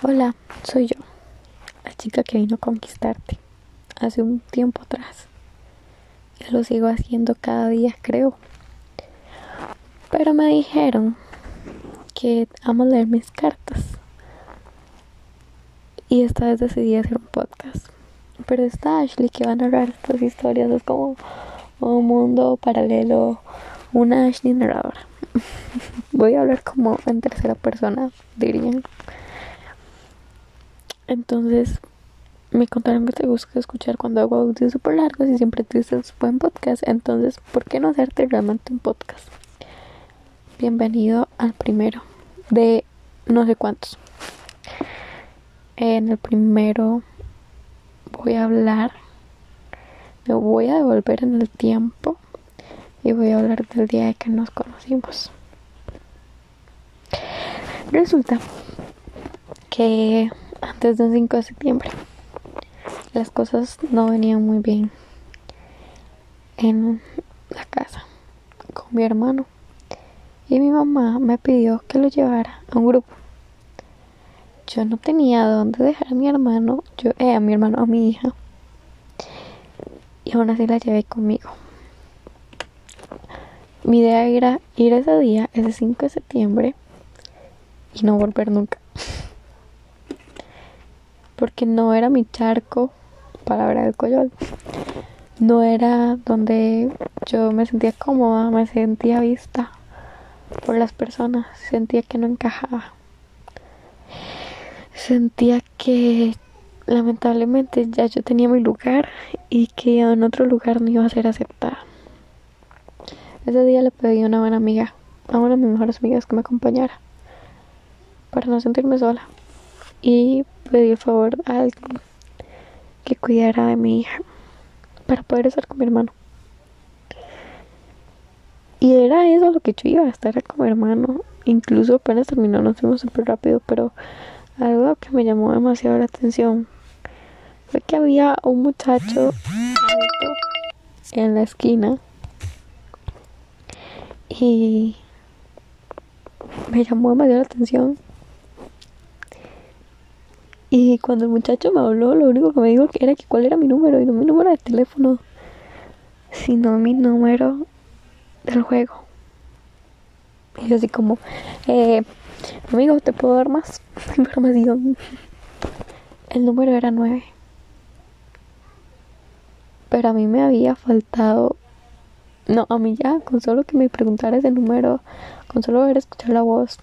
Hola, soy yo, la chica que vino a conquistarte hace un tiempo atrás. Y lo sigo haciendo cada día, creo. Pero me dijeron que amo leer mis cartas. Y esta vez decidí hacer un podcast. Pero está Ashley que va a narrar estas historias. Es como un mundo paralelo, una Ashley narradora. Voy a hablar como en tercera persona, dirían. Entonces, me contaron que te gusta escuchar cuando hago audios súper largos y siempre dices buen podcast. Entonces, ¿por qué no hacerte realmente un podcast? Bienvenido al primero de no sé cuántos. En el primero voy a hablar, me voy a devolver en el tiempo y voy a hablar del día de que nos conocimos. Resulta que antes del 5 de septiembre las cosas no venían muy bien en la casa con mi hermano y mi mamá me pidió que lo llevara a un grupo. Yo no tenía dónde dejar a mi hermano, yo eh, a mi hermano, a mi hija. Y aún así la llevé conmigo. Mi idea era ir ese día, ese 5 de septiembre, y no volver nunca. Porque no era mi charco, palabra del coyol. No era donde yo me sentía cómoda, me sentía vista por las personas, sentía que no encajaba. Sentía que lamentablemente ya yo tenía mi lugar y que en otro lugar no iba a ser aceptada. Ese día le pedí a una buena amiga, a una de mis mejores amigas que me acompañara para no sentirme sola y pedí el favor a alguien que cuidara de mi hija para poder estar con mi hermano. Y era eso lo que yo iba a estar con mi hermano. Incluso apenas terminó, nos fuimos súper rápido, pero algo que me llamó demasiado la atención fue que había un muchacho en la esquina y me llamó demasiado la atención. Y cuando el muchacho me habló, lo único que me dijo era que cuál era mi número, y no mi número de teléfono, sino mi número del juego. Y yo así como, eh, amigo, ¿te puedo dar más información? El número era 9. Pero a mí me había faltado, no, a mí ya, con solo que me preguntara ese número, con solo ver escuchar la voz,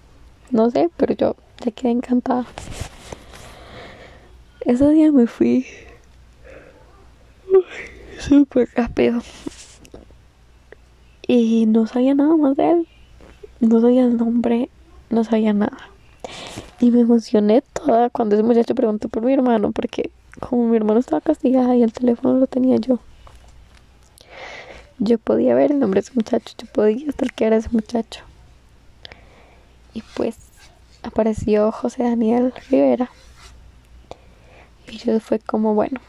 no sé, pero yo ya quedé encantada. Ese día me fui súper rápido y no sabía nada más de él. No sabía el nombre, no sabía nada. Y me emocioné toda cuando ese muchacho preguntó por mi hermano, porque como mi hermano estaba castigado y el teléfono lo tenía yo, yo podía ver el nombre de ese muchacho, yo podía que a ese muchacho. Y pues apareció José Daniel Rivera. Y yo fue como, bueno,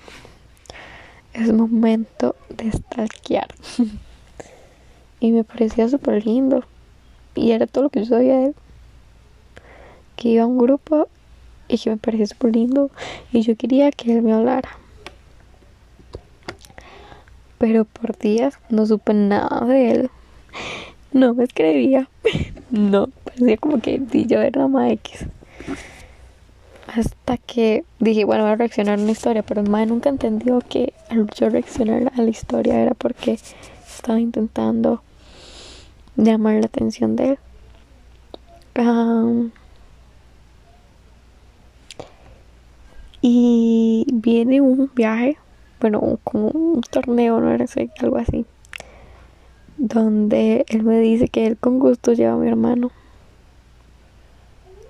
es momento de stalkear. y me parecía súper lindo. Y era todo lo que yo sabía de él. Que iba a un grupo y que me parecía súper lindo. Y yo quería que él me hablara. Pero por días no supe nada de él. No me escribía. No, parecía como que yo era más X. Hasta que dije, bueno, voy a reaccionar a una historia. Pero el mae nunca entendió que al yo reaccionar a la historia era porque estaba intentando llamar la atención de él. y viene un viaje, bueno, como un torneo, no sé, algo así, donde él me dice que él con gusto lleva a mi hermano.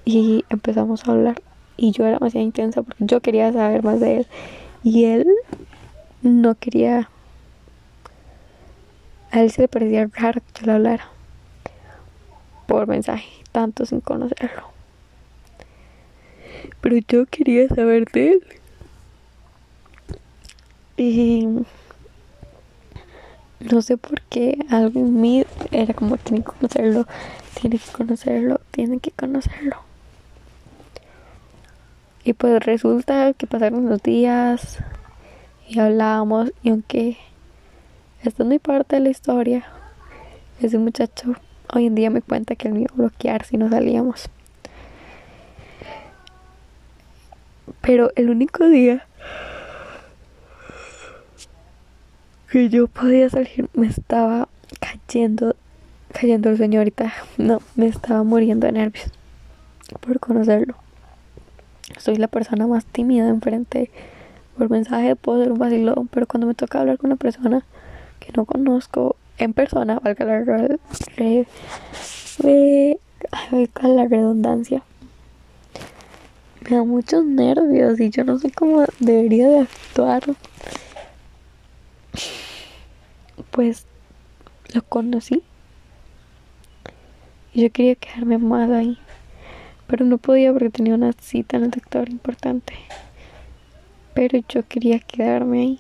Y empezamos a hablar. Y yo era demasiado intensa porque yo quería saber más de él. Y él no quería. A él se le parecía raro que yo le hablara por mensaje, tanto sin conocerlo. Pero yo quería saber de él. Y no sé por qué algo en mí era como tiene que conocerlo, tiene que conocerlo, tiene que conocerlo. Y pues resulta que pasaron los días y hablábamos y aunque esto es muy parte de la historia, ese muchacho hoy en día me cuenta que él me iba a bloquear si no salíamos. Pero el único día que yo podía salir me estaba cayendo, cayendo el señorita. No, me estaba muriendo de nervios por conocerlo. Soy la persona más tímida enfrente. Por mensaje puedo ser un vacilón, pero cuando me toca hablar con una persona que no conozco en persona, valga la, re, la redundancia, me da muchos nervios y yo no sé cómo debería de actuar. Pues lo conocí y yo quería quedarme más ahí, pero no podía porque tenía una cita en el sector importante. Pero yo quería quedarme ahí.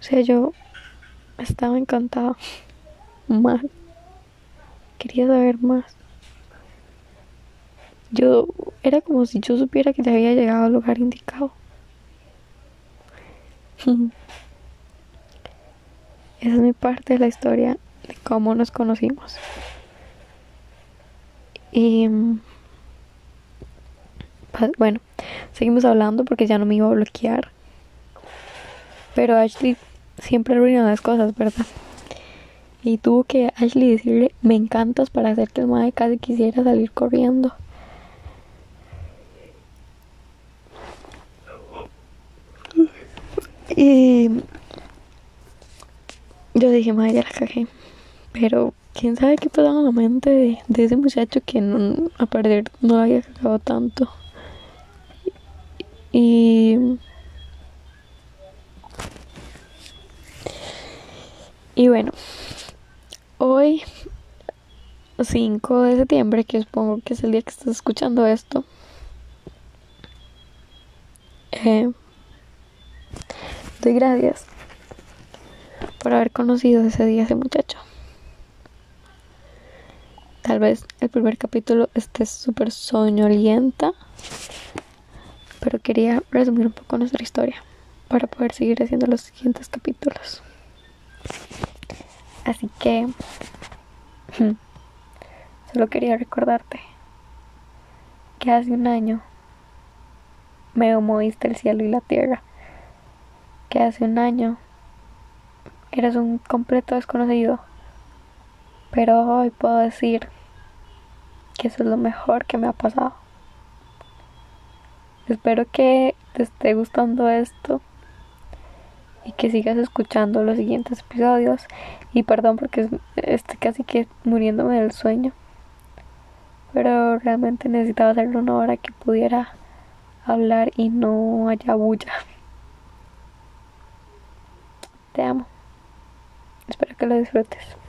O sea, yo estaba encantada. Más. Quería saber más. Yo era como si yo supiera que te había llegado al lugar indicado. Esa es mi parte de la historia de cómo nos conocimos. Y pues, bueno, seguimos hablando porque ya no me iba a bloquear. Pero Ashley siempre arruina las cosas, ¿verdad? Y tuvo que Ashley decirle, me encantas para hacer que el madre casi quisiera salir corriendo. Y yo dije, madre, ya la cagé. Pero quién sabe qué pasaba en la mente de, ese muchacho que a perder no había cagado tanto. Y. Y bueno, hoy 5 de septiembre, que supongo que es el día que estás escuchando esto, eh, doy gracias por haber conocido ese día a ese muchacho. Tal vez el primer capítulo esté súper soñolienta, pero quería resumir un poco nuestra historia para poder seguir haciendo los siguientes capítulos. Así que solo quería recordarte que hace un año me moviste el cielo y la tierra. Que hace un año eres un completo desconocido. Pero hoy puedo decir que eso es lo mejor que me ha pasado. Espero que te esté gustando esto y que sigas escuchando los siguientes episodios. Y perdón porque estoy casi que muriéndome del sueño. Pero realmente necesitaba hacerlo una hora que pudiera hablar y no haya bulla. Te amo. Espero que lo disfrutes.